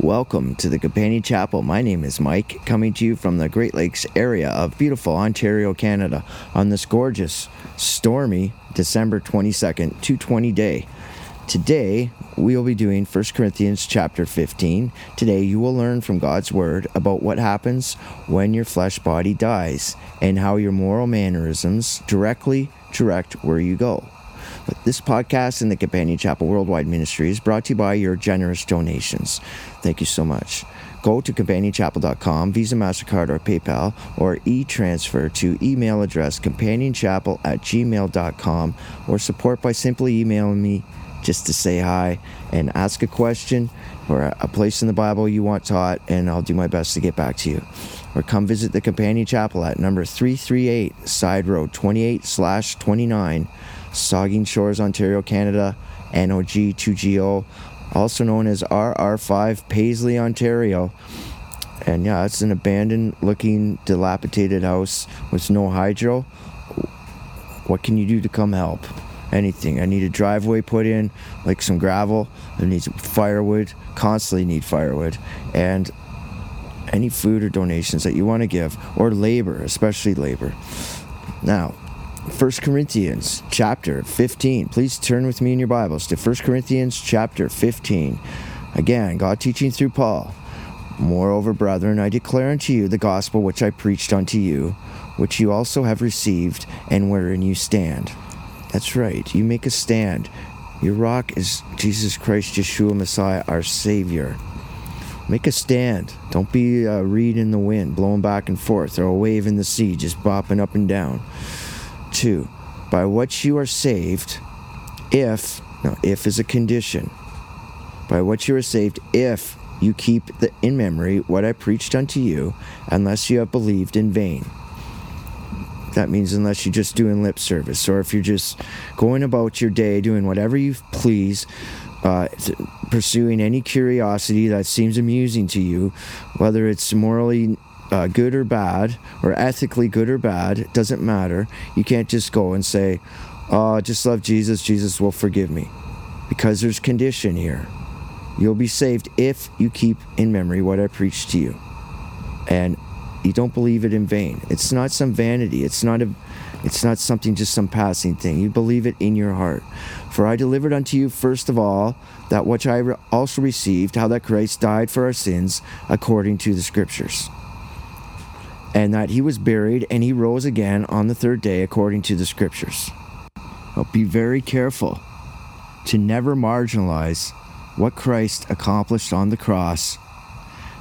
Welcome to the Companion Chapel. My name is Mike, coming to you from the Great Lakes area of beautiful Ontario, Canada, on this gorgeous, stormy December 22nd, 220 day. Today, we will be doing 1 Corinthians chapter 15. Today, you will learn from God's Word about what happens when your flesh body dies and how your moral mannerisms directly direct where you go. This podcast and the Companion Chapel Worldwide Ministry is brought to you by your generous donations. Thank you so much. Go to companionchapel.com, Visa, MasterCard, or PayPal, or e transfer to email address companionchapel at gmail.com, or support by simply emailing me just to say hi and ask a question or a place in the Bible you want taught, and I'll do my best to get back to you. Or come visit the Companion Chapel at number 338 Side Road 28 slash 29. Saugeen Shores, Ontario, Canada, NOG2GO, also known as RR5 Paisley, Ontario. And yeah, it's an abandoned looking, dilapidated house with no hydro. What can you do to come help? Anything. I need a driveway put in, like some gravel. I need some firewood, constantly need firewood. And any food or donations that you want to give, or labor, especially labor. Now, 1 Corinthians chapter 15. Please turn with me in your Bibles to 1 Corinthians chapter 15. Again, God teaching through Paul. Moreover, brethren, I declare unto you the gospel which I preached unto you, which you also have received, and wherein you stand. That's right, you make a stand. Your rock is Jesus Christ, Yeshua Messiah, our Savior. Make a stand. Don't be a reed in the wind, blowing back and forth, or a wave in the sea, just bopping up and down. 2. By what you are saved, if, now, if is a condition. By what you are saved, if you keep the, in memory what I preached unto you, unless you have believed in vain. That means unless you're just doing lip service, or if you're just going about your day doing whatever you please, uh, pursuing any curiosity that seems amusing to you, whether it's morally uh, good or bad, or ethically good or bad, it doesn't matter. You can't just go and say, oh, just love Jesus, Jesus will forgive me. Because there's condition here. You'll be saved if you keep in memory what I preached to you. And you don't believe it in vain. It's not some vanity. It's not a it's not something just some passing thing. You believe it in your heart. For I delivered unto you first of all that which I also received, how that Christ died for our sins according to the scriptures and that he was buried and he rose again on the third day according to the scriptures. But be very careful to never marginalize what Christ accomplished on the cross.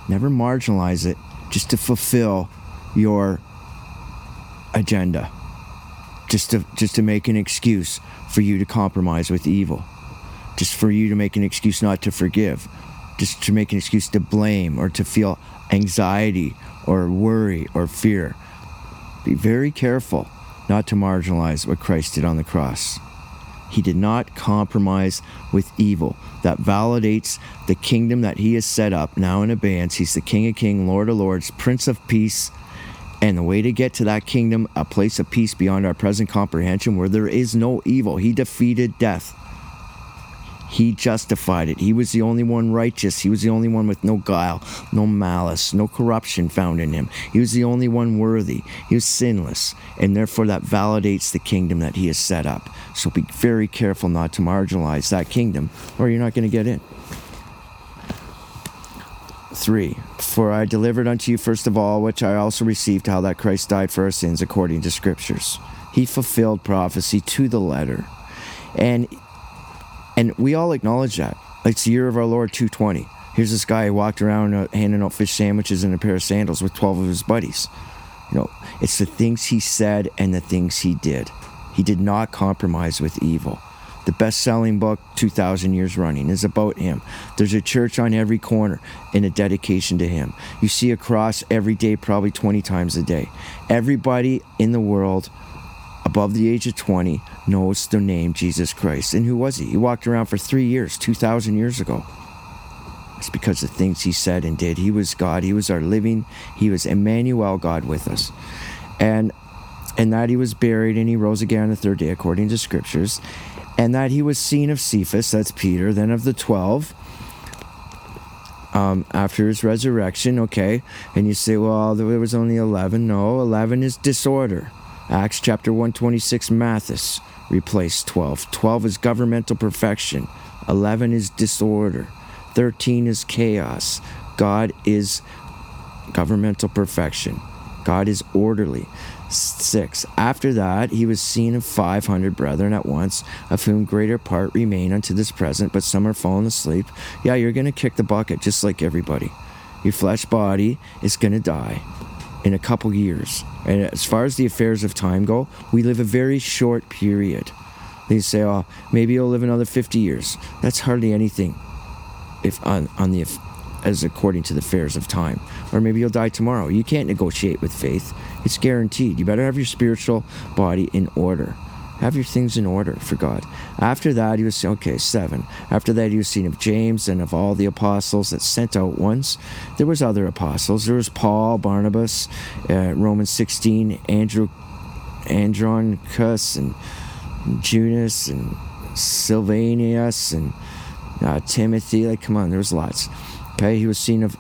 Never marginalize it just to fulfill your agenda. Just to just to make an excuse for you to compromise with evil. Just for you to make an excuse not to forgive. Just to make an excuse to blame or to feel anxiety or worry or fear. Be very careful not to marginalize what Christ did on the cross. He did not compromise with evil. That validates the kingdom that he has set up now in abeyance. He's the King of Kings, Lord of Lords, Prince of Peace. And the way to get to that kingdom, a place of peace beyond our present comprehension, where there is no evil, he defeated death. He justified it. He was the only one righteous. He was the only one with no guile, no malice, no corruption found in him. He was the only one worthy. He was sinless. And therefore, that validates the kingdom that he has set up. So be very careful not to marginalize that kingdom, or you're not going to get in. 3. For I delivered unto you first of all, which I also received, how that Christ died for our sins according to Scriptures. He fulfilled prophecy to the letter. And and we all acknowledge that. It's the year of our Lord 220. Here's this guy who walked around uh, handing out fish sandwiches and a pair of sandals with 12 of his buddies. You know, it's the things he said and the things he did. He did not compromise with evil. The best selling book, 2,000 years running, is about him. There's a church on every corner in a dedication to him. You see a cross every day, probably 20 times a day. Everybody in the world above the age of 20 knows the name Jesus Christ. And who was he? He walked around for three years, 2,000 years ago. It's because of things he said and did. He was God. He was our living, he was Emmanuel, God with us. And and that he was buried and he rose again on the third day according to scriptures. And that he was seen of Cephas, that's Peter, then of the twelve. um, after his resurrection, okay? And you say, well, there was only 11. No, 11 is disorder. Acts chapter 126, Matthias replaced 12. 12 is governmental perfection. 11 is disorder. 13 is chaos. God is governmental perfection. God is orderly. 6. After that, he was seen of 500 brethren at once, of whom greater part remain unto this present, but some are fallen asleep. Yeah, you're going to kick the bucket just like everybody. Your flesh body is going to die in a couple years. And as far as the affairs of time go, we live a very short period. They say, oh, maybe you'll live another 50 years. That's hardly anything if on, on the as according to the affairs of time. Or maybe you'll die tomorrow. You can't negotiate with faith. It's guaranteed. You better have your spiritual body in order. Have your things in order for God. After that, he was okay. Seven. After that, he was seen of James and of all the apostles that sent out once. There was other apostles. There was Paul, Barnabas, uh, Romans sixteen, Andrew, Andronicus, and Judas, and Silvanus, and uh, Timothy. Like, come on, there was lots. Okay, he was seen of,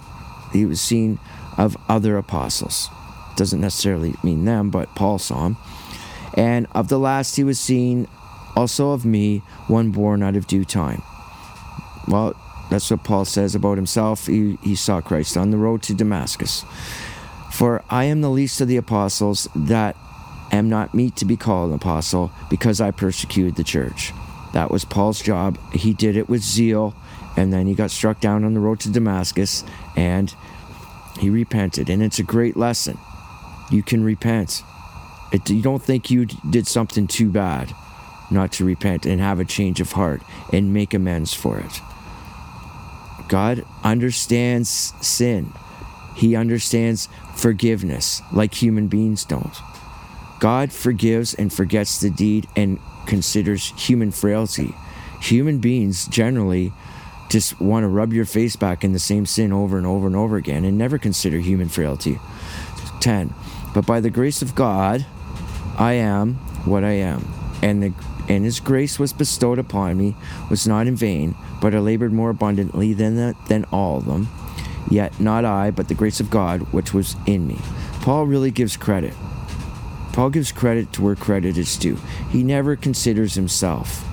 he was seen of other apostles. Doesn't necessarily mean them, but Paul saw him. And of the last he was seen also of me, one born out of due time. Well, that's what Paul says about himself. He, he saw Christ on the road to Damascus. For I am the least of the apostles that am not meet to be called an apostle because I persecuted the church. That was Paul's job. He did it with zeal, and then he got struck down on the road to Damascus, and he repented. And it's a great lesson you can repent. It, you don't think you did something too bad not to repent and have a change of heart and make amends for it. God understands sin. He understands forgiveness like human beings don't. God forgives and forgets the deed and considers human frailty. Human beings generally just want to rub your face back in the same sin over and over and over again and never consider human frailty. 10. But by the grace of God, I am what I am. And, the, and his grace was bestowed upon me was not in vain, but I labored more abundantly than, the, than all of them. Yet not I, but the grace of God which was in me. Paul really gives credit. Paul gives credit to where credit is due. He never considers himself.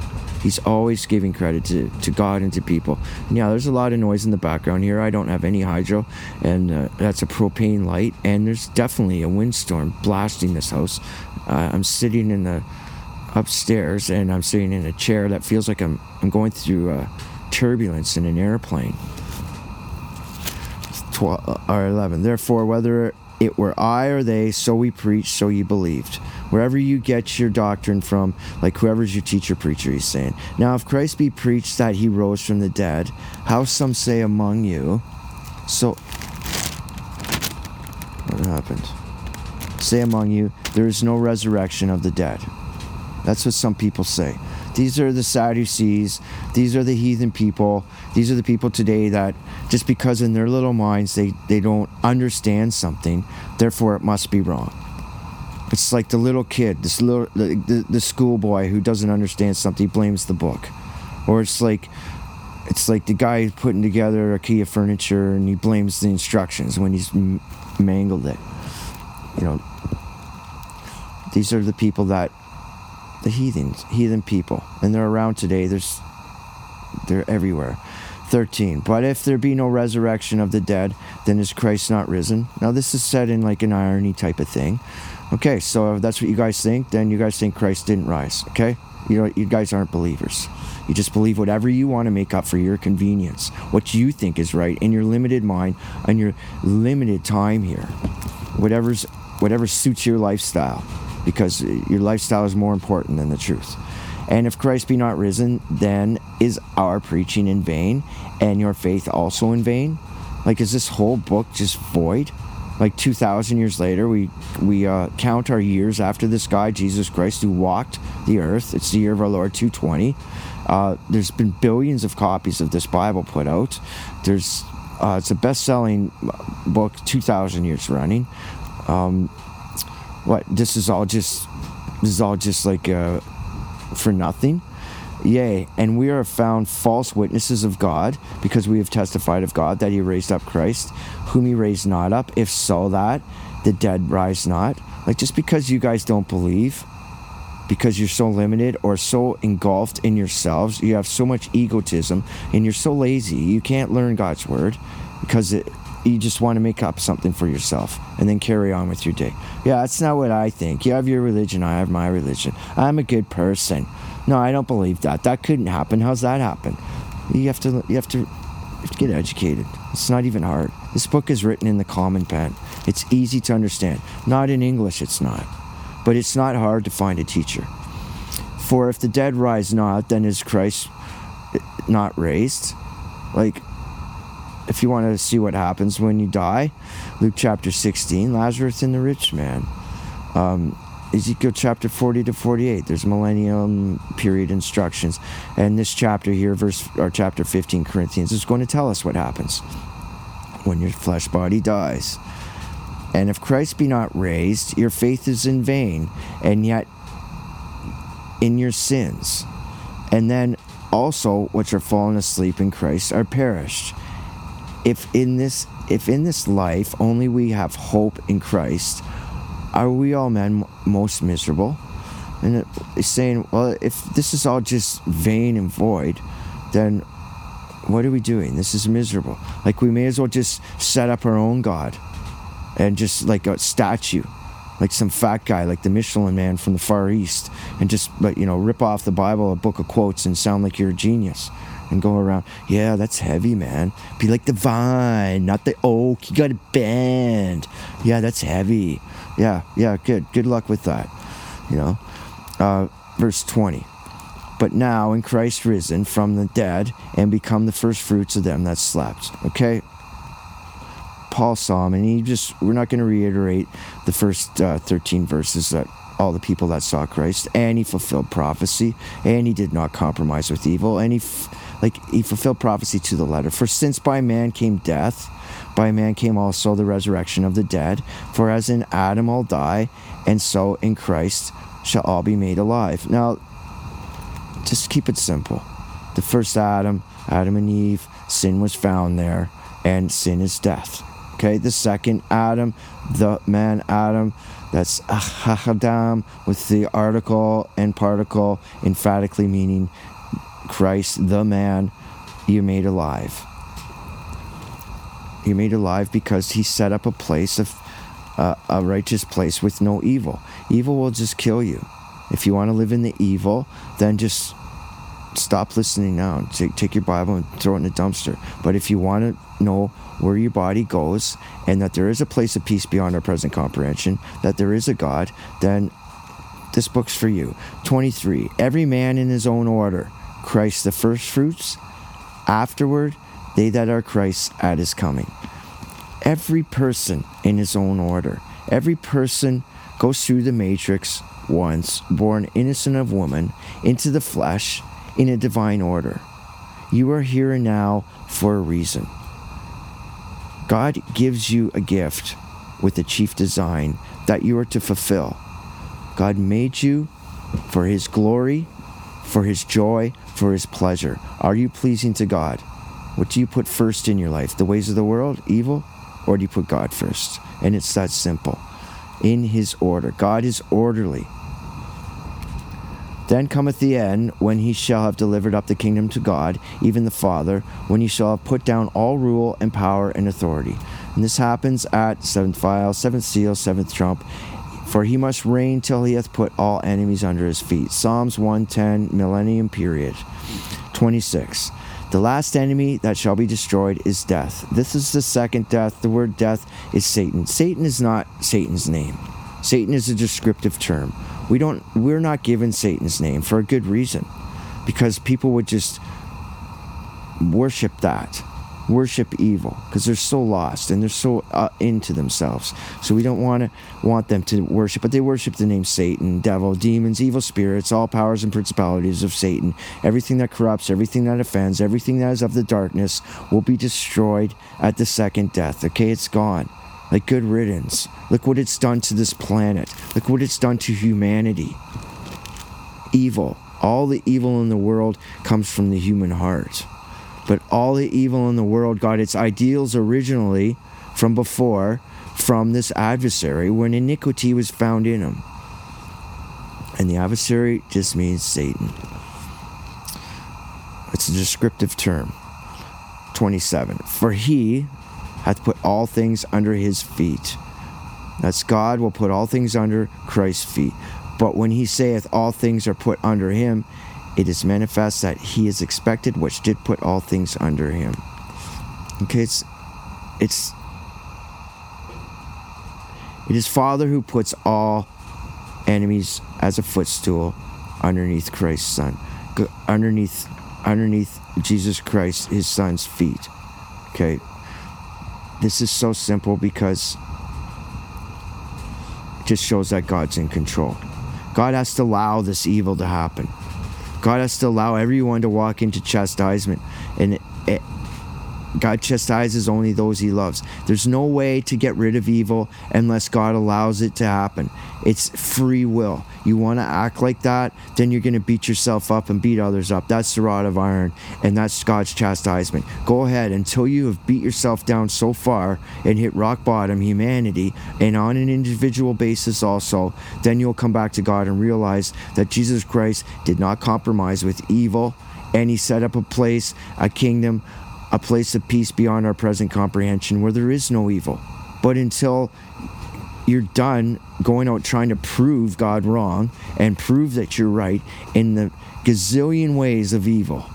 He's always giving credit to, to God and to people. Yeah, there's a lot of noise in the background here. I don't have any hydro, and uh, that's a propane light. And there's definitely a windstorm blasting this house. Uh, I'm sitting in the upstairs, and I'm sitting in a chair that feels like I'm I'm going through uh, turbulence in an airplane. 12 uh, or 11. Therefore, whether it were I or they, so we preached, so ye believed wherever you get your doctrine from, like whoever's your teacher preacher, he's saying. Now, if Christ be preached that he rose from the dead, how some say among you, so. What happened? Say among you, there is no resurrection of the dead. That's what some people say. These are the Sadducees. These are the heathen people. These are the people today that just because in their little minds they, they don't understand something, therefore it must be wrong. It's like the little kid, this little the, the, the schoolboy who doesn't understand something, he blames the book, or it's like it's like the guy putting together IKEA furniture and he blames the instructions when he's m- mangled it. You know, these are the people that the heathens, heathen people, and they're around today. There's they're everywhere. 13. But if there be no resurrection of the dead, then is Christ not risen? Now, this is said in like an irony type of thing. Okay, so if that's what you guys think, then you guys think Christ didn't rise. Okay, you know you guys aren't believers. You just believe whatever you want to make up for your convenience, what you think is right in your limited mind and your limited time here. Whatever's whatever suits your lifestyle, because your lifestyle is more important than the truth. And if Christ be not risen, then is our preaching in vain, and your faith also in vain? Like, is this whole book just void? Like 2,000 years later, we, we uh, count our years after this guy, Jesus Christ, who walked the earth. It's the year of our Lord 220. Uh, there's been billions of copies of this Bible put out. There's uh, it's a best-selling book, 2,000 years running. Um, what this is all just this is all just like uh, for nothing. Yea, and we are found false witnesses of God, because we have testified of God that he raised up Christ, whom he raised not up, if so that the dead rise not. Like just because you guys don't believe, because you're so limited or so engulfed in yourselves, you have so much egotism, and you're so lazy, you can't learn God's word because it, you just want to make up something for yourself and then carry on with your day. Yeah, that's not what I think. You have your religion, I have my religion. I'm a good person. No, I don't believe that. That couldn't happen. How's that happen? You have to you have to, you have to get educated. It's not even hard. This book is written in the common pen. It's easy to understand. Not in English, it's not. But it's not hard to find a teacher. For if the dead rise not, then is Christ not raised? Like, if you want to see what happens when you die, Luke chapter 16, Lazarus and the rich man. Um, Ezekiel chapter 40 to 48. There's millennium period instructions. And this chapter here, verse or chapter 15, Corinthians, is going to tell us what happens when your flesh body dies. And if Christ be not raised, your faith is in vain, and yet in your sins. And then also which are fallen asleep in Christ are perished. If in this if in this life only we have hope in Christ, are we all men most miserable? And it's saying, well, if this is all just vain and void, then what are we doing? This is miserable. Like we may as well just set up our own God and just like a statue, like some fat guy, like the Michelin man from the Far East, and just like you know rip off the Bible, a book of quotes, and sound like you're a genius, and go around. Yeah, that's heavy, man. Be like the vine, not the oak. You got to bend. Yeah, that's heavy. Yeah, yeah, good. Good luck with that. You know, uh, verse twenty. But now in Christ risen from the dead and become the first fruits of them that slept. Okay, Paul saw him, and he just, we're not going to reiterate the first uh, 13 verses that all the people that saw Christ, and he fulfilled prophecy, and he did not compromise with evil, and he, f- like, he fulfilled prophecy to the letter. For since by man came death, by man came also the resurrection of the dead. For as in Adam all die, and so in Christ shall all be made alive. Now, just keep it simple. The first Adam, Adam and Eve, sin was found there, and sin is death. Okay, the second Adam, the man Adam, that's Adam with the article and particle emphatically meaning Christ, the man, you made alive. You made alive because he set up a place of uh, a righteous place with no evil. Evil will just kill you. If you want to live in the evil, then just stop listening now. Take, take your Bible and throw it in the dumpster. But if you want to know where your body goes and that there is a place of peace beyond our present comprehension, that there is a God, then this book's for you. 23. Every man in his own order. Christ the first fruits. Afterward, they that are Christ at his coming. Every person in his own order. Every person goes through the matrix once, born innocent of woman, into the flesh, in a divine order. You are here and now for a reason. God gives you a gift with a chief design that you are to fulfill. God made you for His glory, for His joy, for His pleasure. Are you pleasing to God? What do you put first in your life? The ways of the world, evil, or do you put God first? And it's that simple. In His order. God is orderly. Then cometh the end, when he shall have delivered up the kingdom to God, even the Father, when he shall have put down all rule and power and authority. And this happens at seventh vial, seventh seal, seventh trump. For he must reign till he hath put all enemies under his feet. Psalms 110, millennium period. 26. The last enemy that shall be destroyed is death. This is the second death. The word death is Satan. Satan is not Satan's name. Satan is a descriptive term. We don't we're not given Satan's name for a good reason. Because people would just worship that. Worship evil because they're so lost and they're so uh, into themselves. So we don't want to want them to worship, but they worship the name Satan, devil, demons, evil spirits, all powers and principalities of Satan. Everything that corrupts, everything that offends, everything that is of the darkness will be destroyed at the second death. Okay, it's gone. Like good riddance. Look what it's done to this planet. Look what it's done to humanity. Evil, All the evil in the world comes from the human heart. But all the evil in the world got its ideals originally from before, from this adversary, when iniquity was found in him. And the adversary just means Satan. It's a descriptive term. 27. For he hath put all things under his feet. That's God will put all things under Christ's feet. But when he saith all things are put under him, it is manifest that he is expected which did put all things under him. Okay, it's it's it is Father who puts all enemies as a footstool underneath Christ's Son, underneath underneath Jesus Christ, His Son's feet. Okay, this is so simple because it just shows that God's in control. God has to allow this evil to happen. God has to allow everyone to walk into chastisement. And God chastises only those he loves. There's no way to get rid of evil unless God allows it to happen. It's free will. You want to act like that, then you're going to beat yourself up and beat others up. That's the rod of iron, and that's God's chastisement. Go ahead until you have beat yourself down so far and hit rock bottom, humanity, and on an individual basis also, then you'll come back to God and realize that Jesus Christ did not compromise with evil and he set up a place, a kingdom a place of peace beyond our present comprehension where there is no evil. But until you're done going out trying to prove God wrong and prove that you're right in the gazillion ways of evil,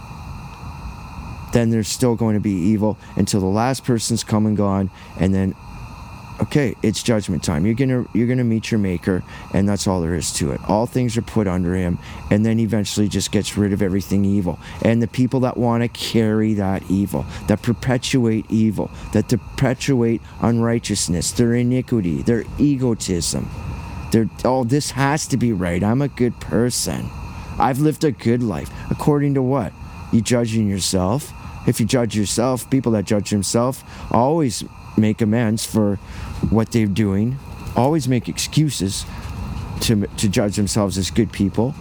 then there's still going to be evil until the last person's come and gone, and then okay, it's judgment time. You're gonna you're gonna meet your maker, and that's all there is to it. All things are put under him, and then eventually just gets rid of everything evil. And the people that want to carry that evil, that perpetuate evil, that perpetuate unrighteousness, their iniquity, their egotism, their oh, this has to be right. I'm a good person. I've lived a good life. According to what? You judging yourself? If you judge yourself, people that judge themselves always make amends for what they're doing, always make excuses to, to judge themselves as good people.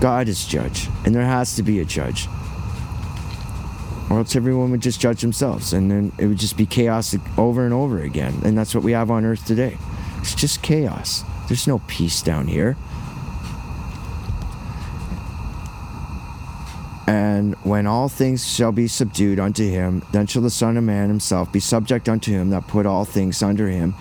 God is judge, and there has to be a judge. Or else everyone would just judge themselves, and then it would just be chaos over and over again. And that's what we have on earth today. It's just chaos. There's no peace down here. And when all things shall be subdued unto him, then shall the Son of Man himself be subject unto him that put all things under him,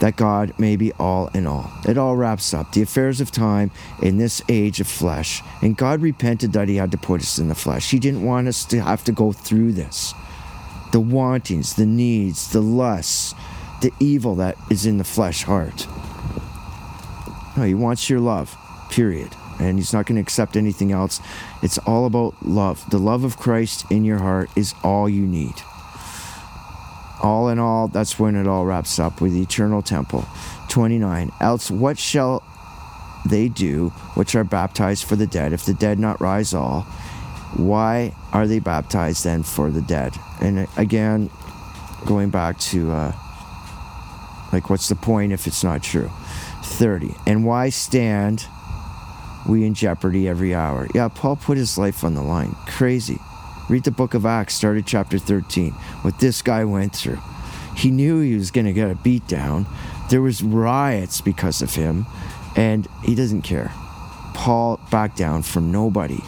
that God may be all in all. It all wraps up the affairs of time in this age of flesh. And God repented that he had to put us in the flesh. He didn't want us to have to go through this. The wantings, the needs, the lusts, the evil that is in the flesh heart. No, he wants your love, period and he's not going to accept anything else. It's all about love. The love of Christ in your heart is all you need. All in all, that's when it all wraps up with the eternal temple. 29. Else, what shall they do which are baptized for the dead if the dead not rise all? Why are they baptized then for the dead? And again, going back to uh, like, what's the point if it's not true? 30. And why stand we in jeopardy every hour. Yeah, Paul put his life on the line. Crazy. Read the book of Acts, started chapter 13. What this guy went through. He knew he was going to get a beat down. There was riots because of him, and he doesn't care. Paul backed down from nobody.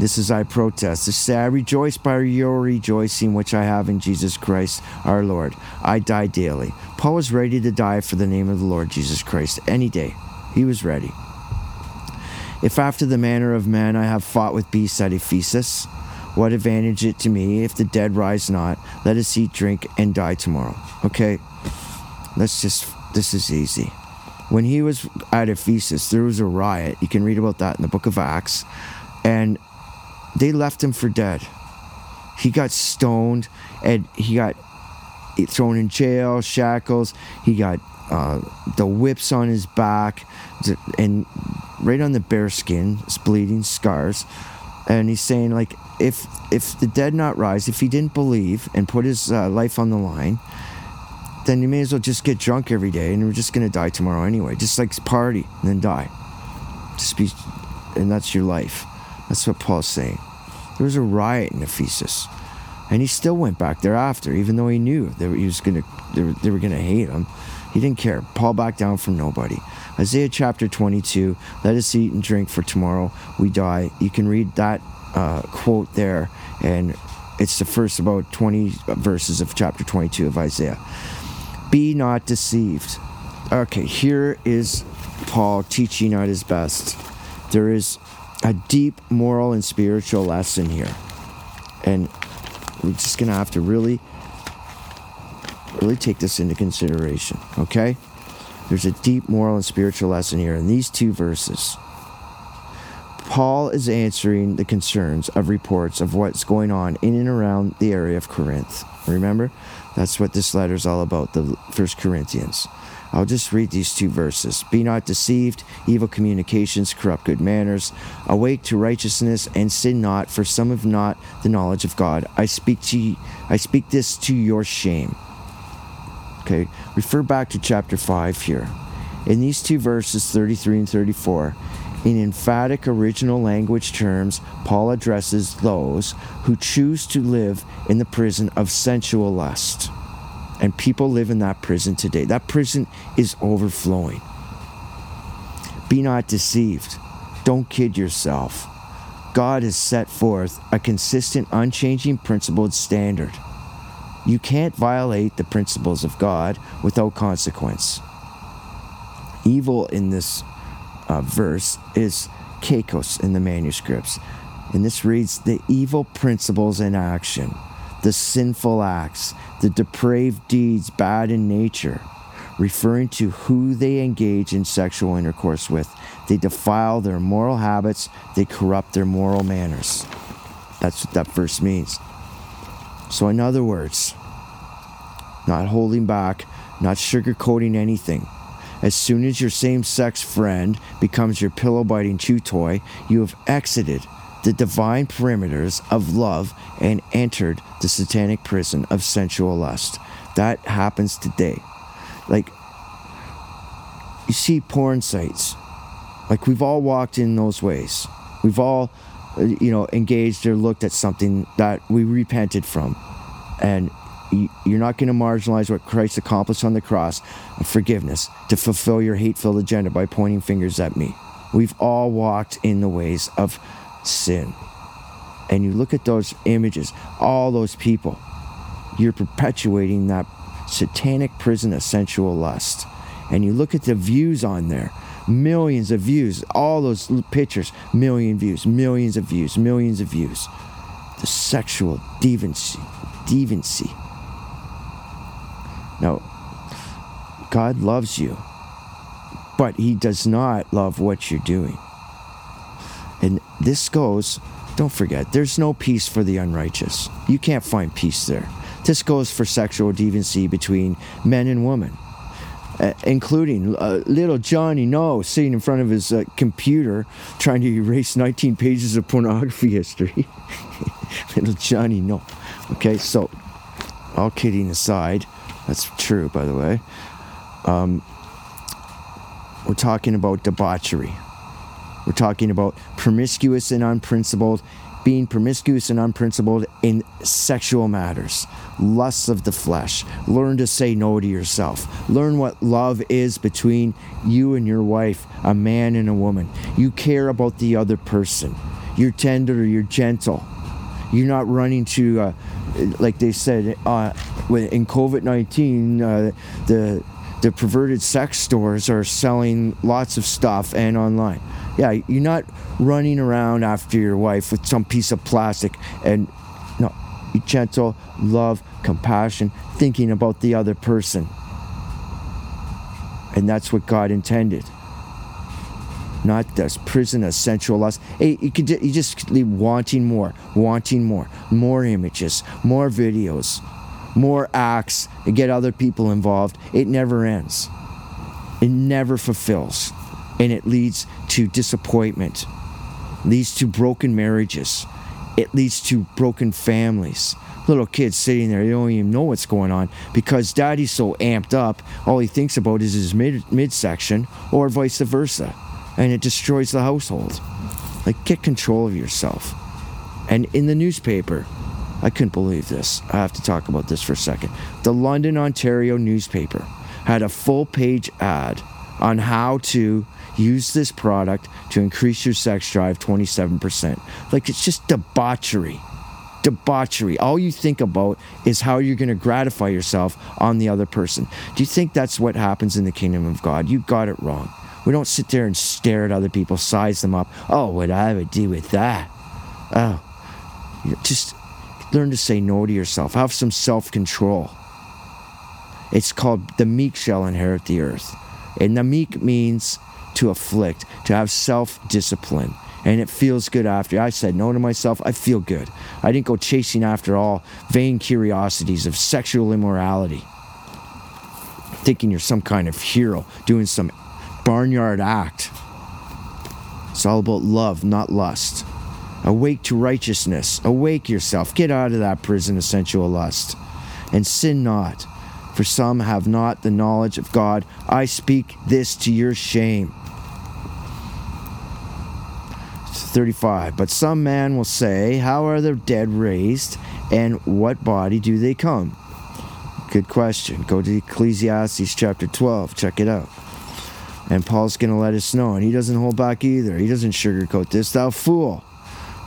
This is I protest. To say I rejoice by your rejoicing which I have in Jesus Christ our Lord. I die daily. Paul was ready to die for the name of the Lord Jesus Christ any day. He was ready. If after the manner of men I have fought with beasts at Ephesus, what advantage it to me if the dead rise not? Let us eat, drink, and die tomorrow. Okay, let's just, this is easy. When he was at Ephesus, there was a riot. You can read about that in the book of Acts. And they left him for dead. He got stoned and he got thrown in jail, shackles. He got uh, the whips on his back, and right on the bare skin, it's bleeding scars. And he's saying like, if if the dead not rise, if he didn't believe and put his uh, life on the line, then you may as well just get drunk every day, and we're just gonna die tomorrow anyway. Just like party and then die. Just be and that's your life. That's what Paul's saying. There was a riot in Ephesus, and he still went back there after, even though he knew that he was gonna they were, they were gonna hate him. He didn't care. Paul backed down from nobody. Isaiah chapter 22. Let us eat and drink, for tomorrow we die. You can read that uh, quote there, and it's the first about 20 verses of chapter 22 of Isaiah. Be not deceived. Okay, here is Paul teaching at his best. There is a deep moral and spiritual lesson here. And we're just going to have to really, really take this into consideration, okay? There's a deep moral and spiritual lesson here in these two verses. Paul is answering the concerns of reports of what's going on in and around the area of Corinth. Remember? That's what this letter is all about, the First Corinthians. I'll just read these two verses. Be not deceived, evil communications corrupt good manners. Awake to righteousness and sin not, for some have not the knowledge of God. I speak to I speak this to your shame. Okay, refer back to chapter 5 here. In these two verses, 33 and 34, in emphatic original language terms, Paul addresses those who choose to live in the prison of sensual lust. And people live in that prison today. That prison is overflowing. Be not deceived. Don't kid yourself. God has set forth a consistent, unchanging principled standard. You can't violate the principles of God without consequence. Evil in this uh, verse is kakos in the manuscripts. And this reads the evil principles in action, the sinful acts, the depraved deeds, bad in nature, referring to who they engage in sexual intercourse with. They defile their moral habits, they corrupt their moral manners. That's what that verse means. So, in other words, not holding back, not sugarcoating anything. As soon as your same sex friend becomes your pillow biting chew toy, you have exited the divine perimeters of love and entered the satanic prison of sensual lust. That happens today. Like, you see porn sites. Like, we've all walked in those ways. We've all, Uh, you know, engaged or looked at something that we repented from. And you're not going to marginalize what Christ accomplished on the cross of forgiveness to fulfill your hate filled agenda by pointing fingers at me. We've all walked in the ways of sin. And you look at those images, all those people, you're perpetuating that satanic prison of sensual lust. And you look at the views on there, millions of views, all those pictures, million views, millions of views, millions of views. The sexual deviancy, deviancy. Now, God loves you, but He does not love what you're doing. And this goes, don't forget, there's no peace for the unrighteous. You can't find peace there. This goes for sexual deviancy between men and women, uh, including uh, little Johnny No sitting in front of his uh, computer trying to erase 19 pages of pornography history. little Johnny No. Okay, so all kidding aside, that's true, by the way. Um, we're talking about debauchery. We're talking about promiscuous and unprincipled, being promiscuous and unprincipled in sexual matters, lusts of the flesh. Learn to say no to yourself. Learn what love is between you and your wife, a man and a woman. You care about the other person. You're tender, you're gentle. You're not running to, uh, like they said, uh, in COVID 19, uh, the the perverted sex stores are selling lots of stuff and online. Yeah, you're not running around after your wife with some piece of plastic and no, you gentle, love, compassion, thinking about the other person. And that's what God intended. Not this prison of sensual lust. Hey, you could you just leave wanting more, wanting more, more images, more videos, more acts and get other people involved, it never ends. It never fulfills. And it leads to disappointment, leads to broken marriages, it leads to broken families. Little kids sitting there, they don't even know what's going on because daddy's so amped up, all he thinks about is his mid midsection, or vice versa. And it destroys the household. Like, get control of yourself. And in the newspaper, I couldn't believe this. I have to talk about this for a second. The London, Ontario newspaper had a full page ad on how to use this product to increase your sex drive 27%. Like, it's just debauchery. Debauchery. All you think about is how you're going to gratify yourself on the other person. Do you think that's what happens in the kingdom of God? You got it wrong. We don't sit there and stare at other people, size them up. Oh, what I would do with that. Oh, just learn to say no to yourself. Have some self control. It's called the meek shall inherit the earth. And the meek means to afflict, to have self discipline. And it feels good after. I said no to myself. I feel good. I didn't go chasing after all vain curiosities of sexual immorality. Thinking you're some kind of hero doing some barnyard act. It's all about love, not lust. Awake to righteousness. Awake yourself. Get out of that prison of sensual lust. And sin not, for some have not the knowledge of God. I speak this to your shame. 35. But some man will say, How are the dead raised, and what body do they come? Good question. Go to Ecclesiastes chapter 12. Check it out. And Paul's going to let us know, and he doesn't hold back either. He doesn't sugarcoat this. Thou fool,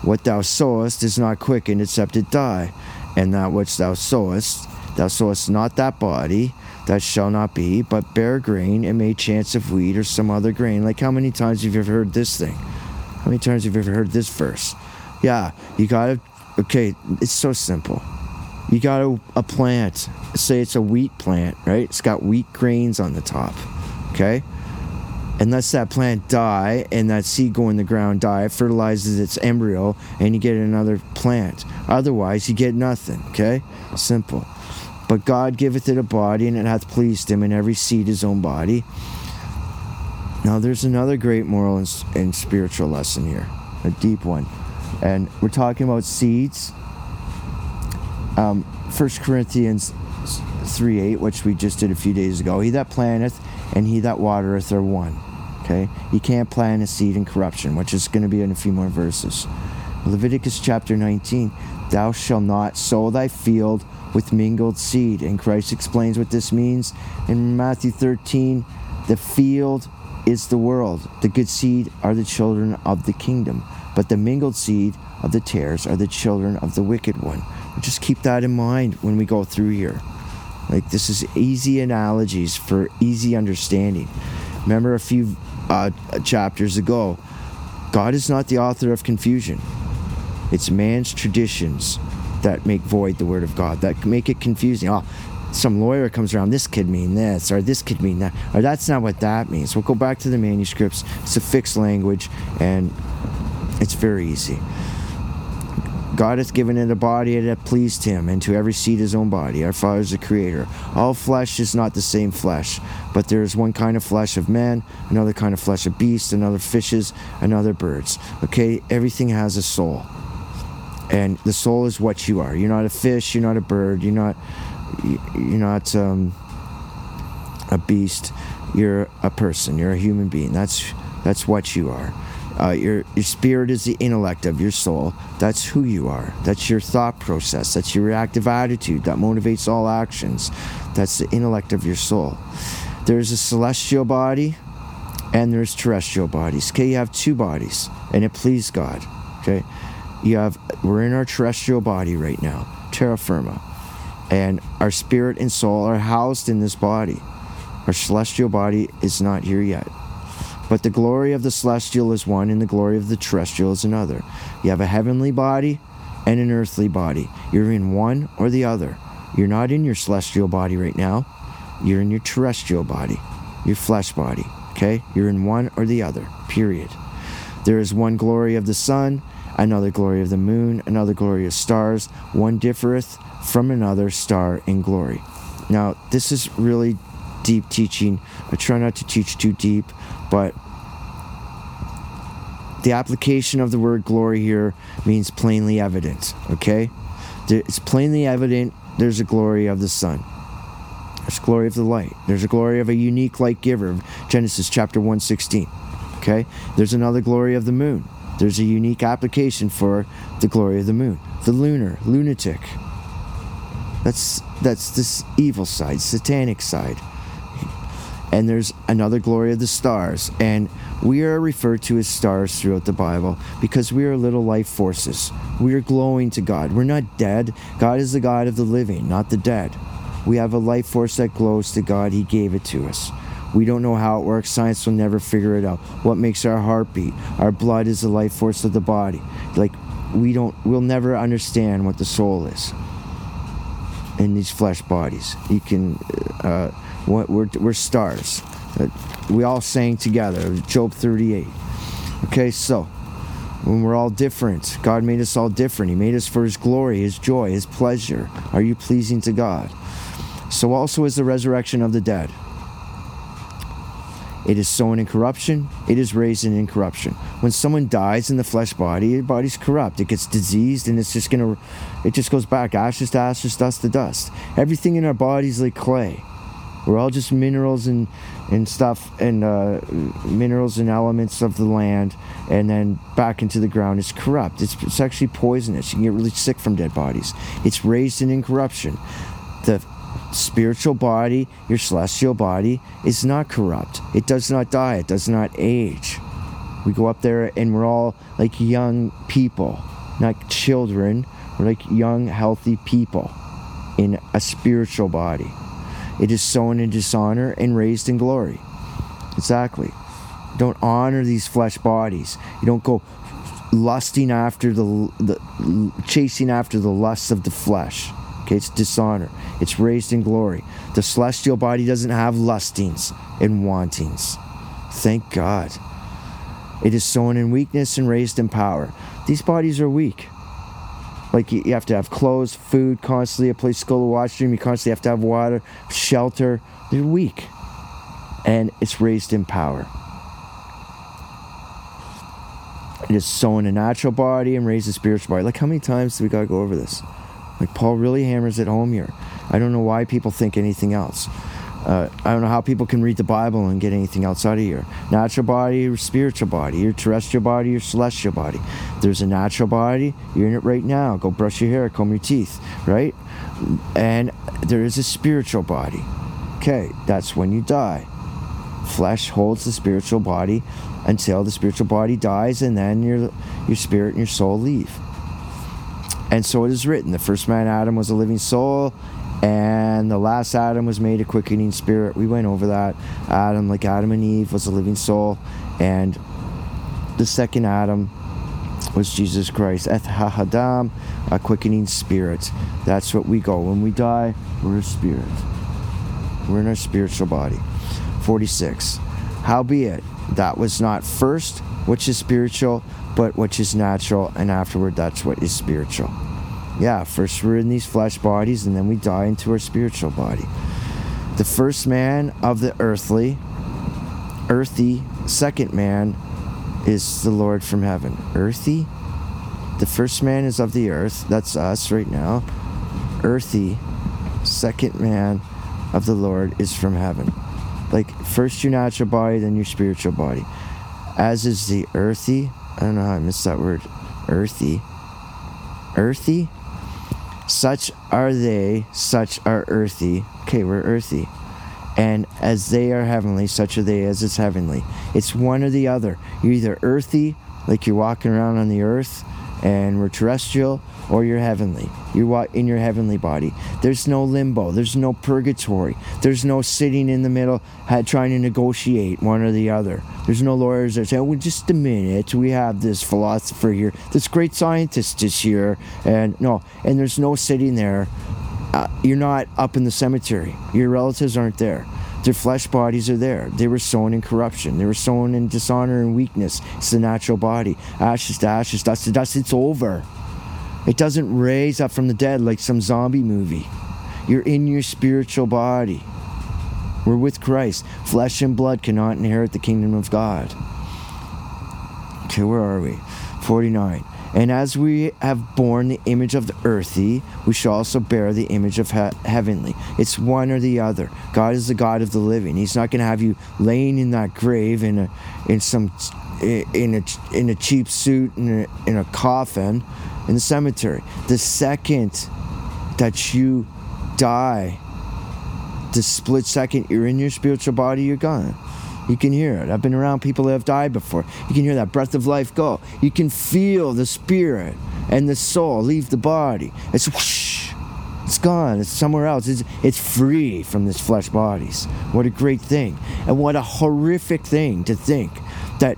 what thou sowest is not quickened except it die. And that which thou sowest, thou sowest not that body, that shall not be, but bare grain, it may chance of wheat or some other grain. Like how many times have you ever heard this thing? How many times have you ever heard this verse? Yeah, you gotta, okay, it's so simple. You got a, a plant, say it's a wheat plant, right? It's got wheat grains on the top, okay? Unless that plant die and that seed go in the ground die, it fertilizes its embryo and you get another plant. Otherwise, you get nothing, okay? Simple. But God giveth it a body, and it hath pleased him, and every seed his own body. Now, there's another great moral and, and spiritual lesson here, a deep one. And we're talking about seeds. Um, 1 Corinthians 3 8, which we just did a few days ago. He that planteth and he that watereth are one. Okay? You can't plant a seed in corruption, which is going to be in a few more verses. Leviticus chapter 19 Thou shalt not sow thy field with mingled seed. And Christ explains what this means in Matthew 13 The field is the world, the good seed are the children of the kingdom, but the mingled seed of the tares are the children of the wicked one. Just keep that in mind when we go through here. Like, this is easy analogies for easy understanding. Remember a few uh, chapters ago, God is not the author of confusion. It's man's traditions that make void the word of God, that make it confusing. Oh, some lawyer comes around, this could mean this, or this could mean that, or that's not what that means. We'll go back to the manuscripts. It's a fixed language, and it's very easy. God hath given it a body that pleased him, and to every seed his own body. Our Father is the Creator. All flesh is not the same flesh, but there is one kind of flesh of man, another kind of flesh of beasts, another fishes, another birds. Okay, everything has a soul. And the soul is what you are. You're not a fish, you're not a bird, you're not you're not um, a beast. You're a person. You're a human being. That's that's what you are. Uh, your your spirit is the intellect of your soul. That's who you are. That's your thought process. That's your reactive attitude that motivates all actions. That's the intellect of your soul. There's a celestial body, and there's terrestrial bodies. Okay, you have two bodies, and it pleased God. Okay, you have we're in our terrestrial body right now, terra firma and our spirit and soul are housed in this body. Our celestial body is not here yet. But the glory of the celestial is one, and the glory of the terrestrial is another. You have a heavenly body and an earthly body. You're in one or the other. You're not in your celestial body right now. You're in your terrestrial body, your flesh body. Okay? You're in one or the other, period. There is one glory of the sun, another glory of the moon, another glory of stars. One differeth from another star in glory. Now, this is really deep teaching. I try not to teach too deep, but the application of the word glory here means plainly evident, okay? It's plainly evident there's a glory of the sun. There's glory of the light. There's a glory of a unique light giver, Genesis chapter 116. Okay? There's another glory of the moon. There's a unique application for the glory of the moon. The lunar, lunatic. That's that's this evil side, satanic side. And there's another glory of the stars. And we are referred to as stars throughout the Bible because we are little life forces. We are glowing to God. We're not dead. God is the God of the living, not the dead. We have a life force that glows to God. He gave it to us. We don't know how it works. Science will never figure it out. What makes our heart beat? Our blood is the life force of the body. Like we don't we'll never understand what the soul is in these flesh bodies. You can uh, we're, we're stars. Uh, we all sang together. Job 38. Okay, so when we're all different, God made us all different. He made us for His glory, His joy, His pleasure. Are you pleasing to God? So also is the resurrection of the dead. It is sown in corruption, it is raised in incorruption. When someone dies in the flesh body, your body's corrupt. It gets diseased and it's just gonna, it just goes back ashes to ashes, dust to dust. Everything in our body's like clay. We're all just minerals and, and stuff, and uh, minerals and elements of the land, and then back into the ground. It's corrupt. It's, it's actually poisonous. You can get really sick from dead bodies. It's raised in incorruption. The spiritual body, your celestial body, is not corrupt. It does not die. It does not age. We go up there and we're all like young people, not children. We're like young, healthy people in a spiritual body. It is sown in dishonor and raised in glory. Exactly. Don't honor these flesh bodies. You don't go lusting after the, the chasing after the lusts of the flesh. Okay, it's dishonor. It's raised in glory. The celestial body doesn't have lustings and wantings. Thank God. It is sown in weakness and raised in power. These bodies are weak. Like you, have to have clothes, food, constantly a place to go to the washroom. You constantly have to have water, shelter. They're weak, and it's raised in power. It is sown a natural body and raised a spiritual body. Like how many times do we gotta go over this? Like Paul really hammers it home here. I don't know why people think anything else. Uh, I don't know how people can read the Bible and get anything outside of here. Natural body, your spiritual body, your terrestrial body, your celestial body. There's a natural body, you're in it right now. Go brush your hair, comb your teeth, right? And there is a spiritual body. Okay, that's when you die. Flesh holds the spiritual body until the spiritual body dies, and then your your spirit and your soul leave. And so it is written: the first man Adam was a living soul, and the last Adam was made a quickening spirit. We went over that. Adam, like Adam and Eve, was a living soul, and the second Adam was Jesus Christ. Eth Hadam, a quickening spirit. That's what we go. When we die, we're a spirit. We're in our spiritual body. 46. Howbeit, that was not first which is spiritual, but which is natural, and afterward, that's what is spiritual yeah, first we're in these flesh bodies and then we die into our spiritual body. The first man of the earthly, earthy, second man is the Lord from heaven. Earthy? The first man is of the earth, that's us right now. Earthy, second man of the Lord is from heaven. Like first your natural body, then your spiritual body. As is the earthy, I don't know how I missed that word. Earthy. Earthy? Such are they, such are earthy. Okay, we're earthy. And as they are heavenly, such are they as it's heavenly. It's one or the other. You're either earthy, like you're walking around on the earth, and we're terrestrial, or you're heavenly. You're in your heavenly body. There's no limbo. There's no purgatory. There's no sitting in the middle trying to negotiate one or the other. There's no lawyers that say, well, just a minute. We have this philosopher here. This great scientist is here. And no, and there's no sitting there. Uh, you're not up in the cemetery. Your relatives aren't there. Their flesh bodies are there. They were sown in corruption. They were sown in dishonor and weakness. It's the natural body. Ashes to ashes, dust to dust. It's over. It doesn't raise up from the dead like some zombie movie. You're in your spiritual body. We're with Christ. Flesh and blood cannot inherit the kingdom of God. Okay, where are we? 49. And as we have borne the image of the earthy, we shall also bear the image of he- heavenly. It's one or the other. God is the God of the living. He's not going to have you laying in that grave in a in some in a in a cheap suit in a, in a coffin in the cemetery. The second that you die, the split second you're in your spiritual body, you're gone. You can hear it. I've been around people that have died before. You can hear that breath of life go. You can feel the spirit and the soul leave the body. It's whoosh. It's gone. It's somewhere else. It's, it's free from this flesh bodies. What a great thing. And what a horrific thing to think that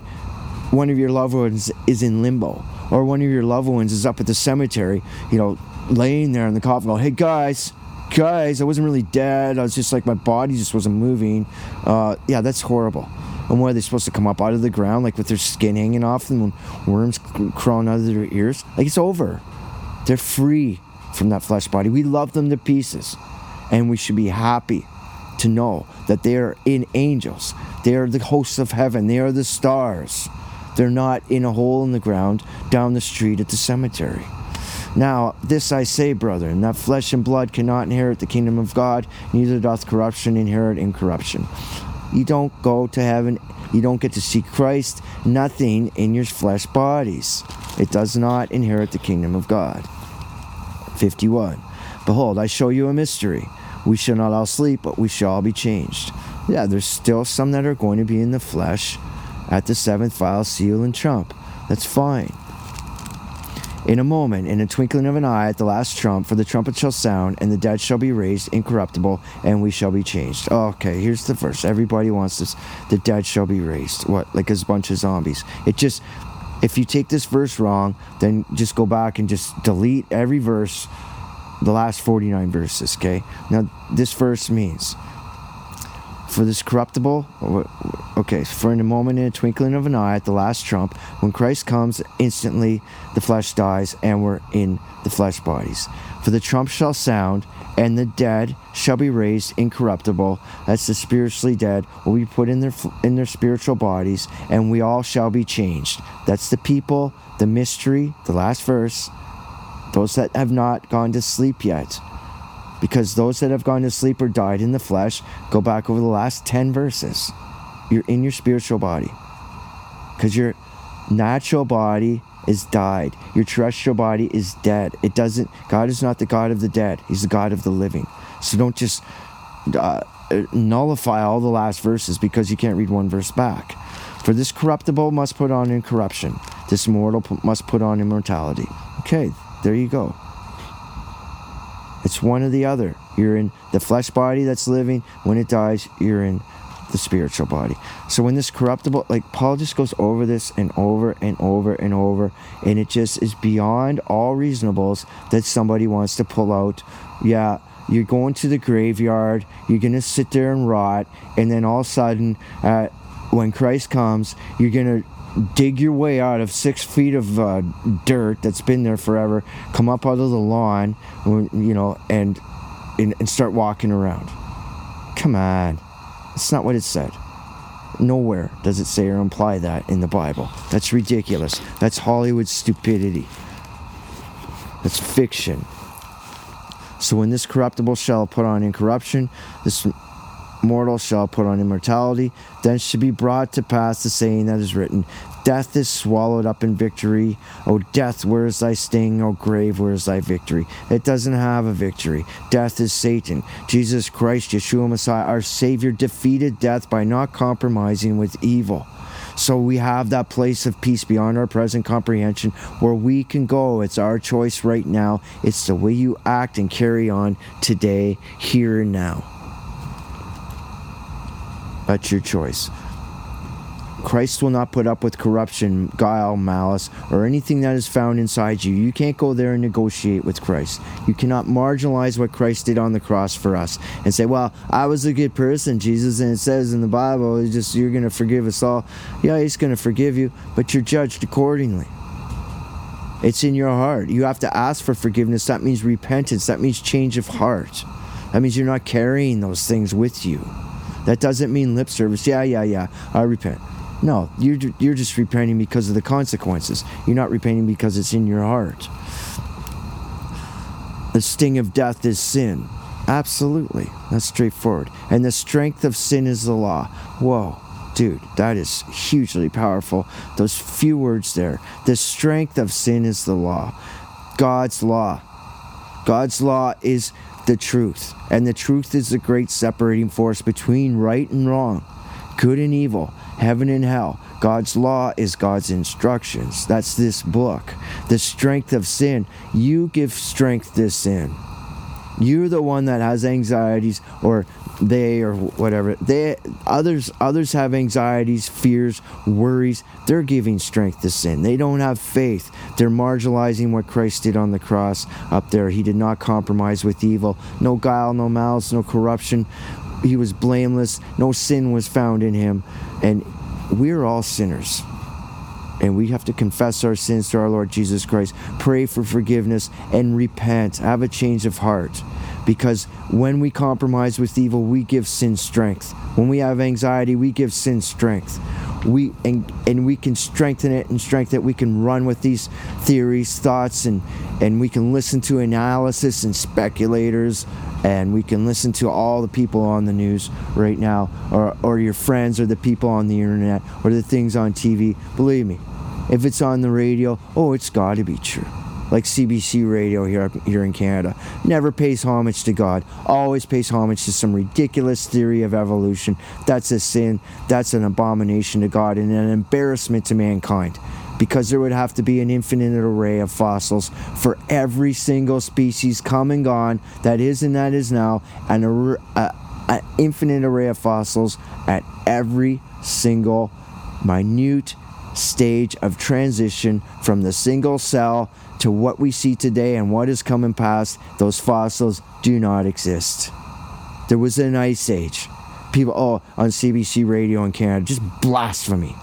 one of your loved ones is in limbo or one of your loved ones is up at the cemetery, you know, laying there in the coffin going, hey guys, guys, I wasn't really dead. I was just like my body just wasn't moving. Uh, yeah, that's horrible. And what are they supposed to come up out of the ground like with their skin hanging off when worms crawling out of their ears? Like it's over. They're free from that flesh body. We love them to pieces, and we should be happy to know that they are in angels. They are the hosts of heaven. They are the stars. They're not in a hole in the ground down the street at the cemetery. Now, this I say, brethren, that flesh and blood cannot inherit the kingdom of God, neither doth corruption inherit incorruption. You don't go to heaven, you don't get to see Christ, nothing in your flesh bodies. It does not inherit the kingdom of God. 51. Behold, I show you a mystery. We shall not all sleep, but we shall all be changed. Yeah, there's still some that are going to be in the flesh at the seventh vial, seal, and trump. That's fine in a moment, in a twinkling of an eye, at the last trump, for the trumpet shall sound, and the dead shall be raised incorruptible, and we shall be changed. okay, here's the verse. Everybody wants this. The dead shall be raised. What? Like a bunch of zombies. It just, if you take this verse wrong, then just go back and just delete every verse, the last 49 verses, okay? Now, this verse means for this corruptible, okay, for in a moment, in a twinkling of an eye, at the last trump, when Christ comes, instantly the flesh dies, and we're in the flesh bodies. For the trump shall sound, and the dead shall be raised incorruptible. That's the spiritually dead will be put in their in their spiritual bodies, and we all shall be changed. That's the people, the mystery, the last verse. Those that have not gone to sleep yet because those that have gone to sleep or died in the flesh, go back over the last 10 verses. You're in your spiritual body. Because your natural body is died. Your terrestrial body is dead. It doesn't, God is not the God of the dead, He's the God of the living. So don't just uh, nullify all the last verses because you can't read one verse back. For this corruptible must put on incorruption, this mortal must put on immortality. Okay, there you go. It's one or the other. You're in the flesh body that's living. When it dies, you're in the spiritual body. So when this corruptible, like Paul just goes over this and over and over and over, and it just is beyond all reasonables that somebody wants to pull out. Yeah, you're going to the graveyard, you're going to sit there and rot, and then all of a sudden, uh, when Christ comes, you're going to dig your way out of six feet of uh, dirt that's been there forever, come up out of the lawn, you know, and, and, and start walking around. Come on. That's not what it said. Nowhere does it say or imply that in the Bible. That's ridiculous. That's Hollywood stupidity. That's fiction. So when this corruptible shall put on incorruption, this mortal shall put on immortality. Then should be brought to pass the saying that is written Death is swallowed up in victory. O death, where is thy sting? O grave, where is thy victory? It doesn't have a victory. Death is Satan. Jesus Christ, Yeshua Messiah, our Savior, defeated death by not compromising with evil. So we have that place of peace beyond our present comprehension where we can go. It's our choice right now. It's the way you act and carry on today, here and now. That's your choice. Christ will not put up with corruption, guile, malice, or anything that is found inside you. You can't go there and negotiate with Christ. You cannot marginalize what Christ did on the cross for us and say, "Well, I was a good person, Jesus," and it says in the Bible, "It's just you're going to forgive us all." Yeah, He's going to forgive you, but you're judged accordingly. It's in your heart. You have to ask for forgiveness. That means repentance. That means change of heart. That means you're not carrying those things with you. That doesn't mean lip service. Yeah, yeah, yeah. I repent. No, you're, you're just repenting because of the consequences. You're not repenting because it's in your heart. The sting of death is sin. Absolutely. That's straightforward. And the strength of sin is the law. Whoa, dude, that is hugely powerful. Those few words there. The strength of sin is the law. God's law. God's law is the truth. And the truth is the great separating force between right and wrong, good and evil, heaven and hell. God's law is God's instructions. That's this book. The strength of sin. You give strength to sin. You're the one that has anxieties or they or whatever. They others others have anxieties fears worries. They're giving strength to sin. They don't have faith. They're marginalizing what christ did on the cross up there. He did not compromise with evil. No guile no malice no corruption. He was blameless. No sin was found in him. And we're all sinners and we have to confess our sins to our Lord Jesus Christ, pray for forgiveness, and repent. Have a change of heart. Because when we compromise with evil, we give sin strength. When we have anxiety, we give sin strength. We and and we can strengthen it and strengthen it. We can run with these theories, thoughts, and and we can listen to analysis and speculators and we can listen to all the people on the news right now or, or your friends or the people on the internet or the things on TV. Believe me, if it's on the radio, oh, it's got to be true. Like CBC Radio here, here in Canada. Never pays homage to God, always pays homage to some ridiculous theory of evolution. That's a sin, that's an abomination to God, and an embarrassment to mankind because there would have to be an infinite array of fossils for every single species come and gone that is and that is now, and an infinite array of fossils at every single minute stage of transition from the single cell to what we see today and what is coming past, those fossils do not exist. There was an ice age. People, oh, on CBC radio in Canada, just blasphemy.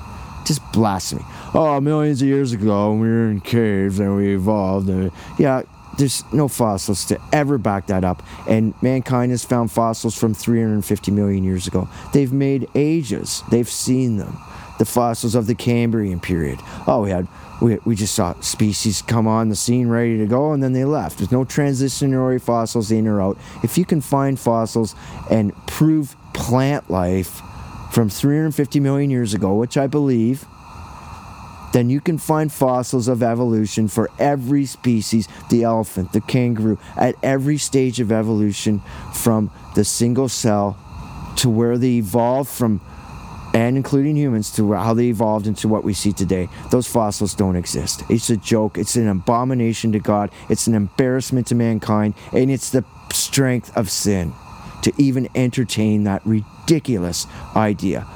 Just blasphemy. Oh, millions of years ago, we were in caves and we evolved. And, yeah, there's no fossils to ever back that up. And mankind has found fossils from 350 million years ago. They've made ages, they've seen them the fossils of the Cambrian period. Oh, we had we, we just saw species come on the scene ready to go and then they left. There's no transitionary fossils in or out. If you can find fossils and prove plant life from 350 million years ago, which I believe, then you can find fossils of evolution for every species the elephant, the kangaroo, at every stage of evolution from the single cell to where they evolved from and including humans to how they evolved into what we see today. Those fossils don't exist. It's a joke. It's an abomination to God. It's an embarrassment to mankind. And it's the strength of sin to even entertain that ridiculous idea.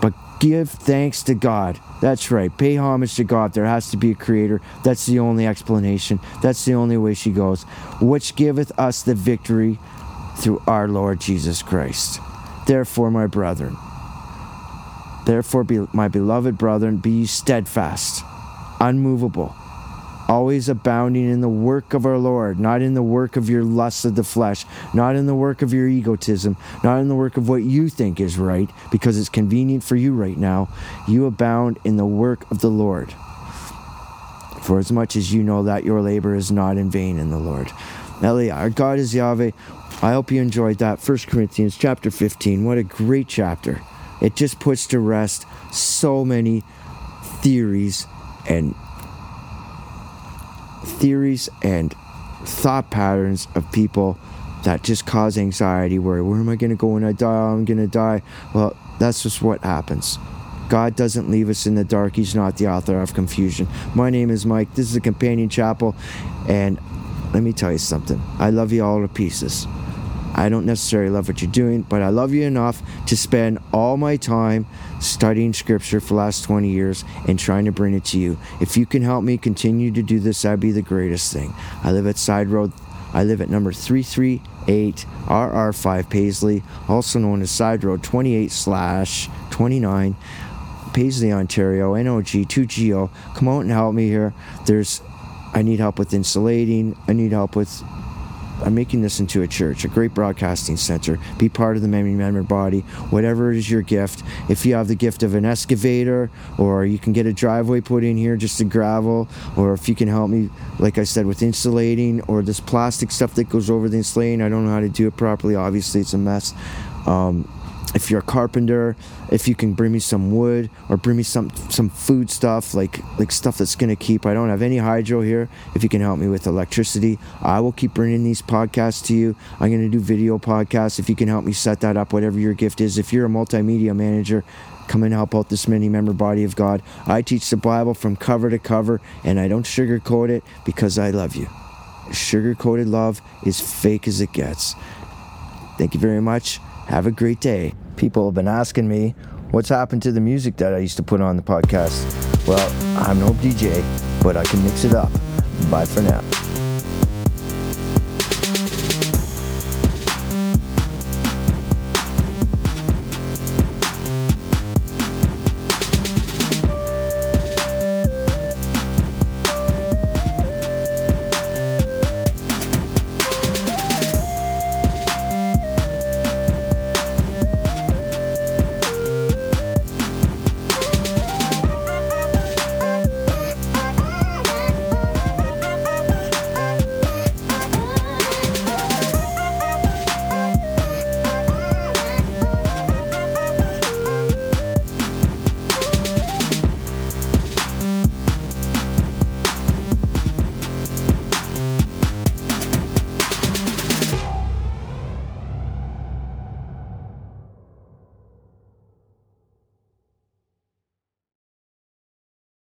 But give thanks to God. That's right. Pay homage to God. There has to be a creator. That's the only explanation. That's the only way she goes. Which giveth us the victory through our Lord Jesus Christ. Therefore, my brethren, Therefore, be, my beloved brethren, be steadfast, unmovable, always abounding in the work of our Lord, not in the work of your lusts of the flesh, not in the work of your egotism, not in the work of what you think is right, because it's convenient for you right now. You abound in the work of the Lord. For as much as you know that your labor is not in vain in the Lord. Elia, our God is Yahweh. I hope you enjoyed that. 1 Corinthians chapter 15. What a great chapter. It just puts to rest so many theories and theories and thought patterns of people that just cause anxiety where where am I going to go when I die? Oh, I'm going to die. Well, that's just what happens. God doesn't leave us in the dark. He's not the author of confusion. My name is Mike. This is the companion chapel. And let me tell you something. I love you all to pieces. I don't necessarily love what you're doing, but I love you enough to spend all my time studying scripture for the last 20 years and trying to bring it to you. If you can help me continue to do this, that'd be the greatest thing. I live at Side Road. I live at number 338 RR5 Paisley, also known as Side Road 28 slash 29. Paisley, Ontario, NOG 2GO. Come out and help me here. There's I need help with insulating. I need help with I'm making this into a church, a great broadcasting center. Be part of the Many Member Body, whatever is your gift. If you have the gift of an excavator, or you can get a driveway put in here just to gravel, or if you can help me, like I said, with insulating, or this plastic stuff that goes over the insulating, I don't know how to do it properly. Obviously, it's a mess. Um, if you're a carpenter, if you can bring me some wood or bring me some some food stuff like like stuff that's gonna keep. I don't have any hydro here. If you can help me with electricity, I will keep bringing these podcasts to you. I'm gonna do video podcasts. If you can help me set that up, whatever your gift is. If you're a multimedia manager, come and help out this many member body of God. I teach the Bible from cover to cover, and I don't sugarcoat it because I love you. Sugar coated love is fake as it gets. Thank you very much. Have a great day people have been asking me what's happened to the music that I used to put on the podcast. Well, I'm no DJ, but I can mix it up. Bye for now.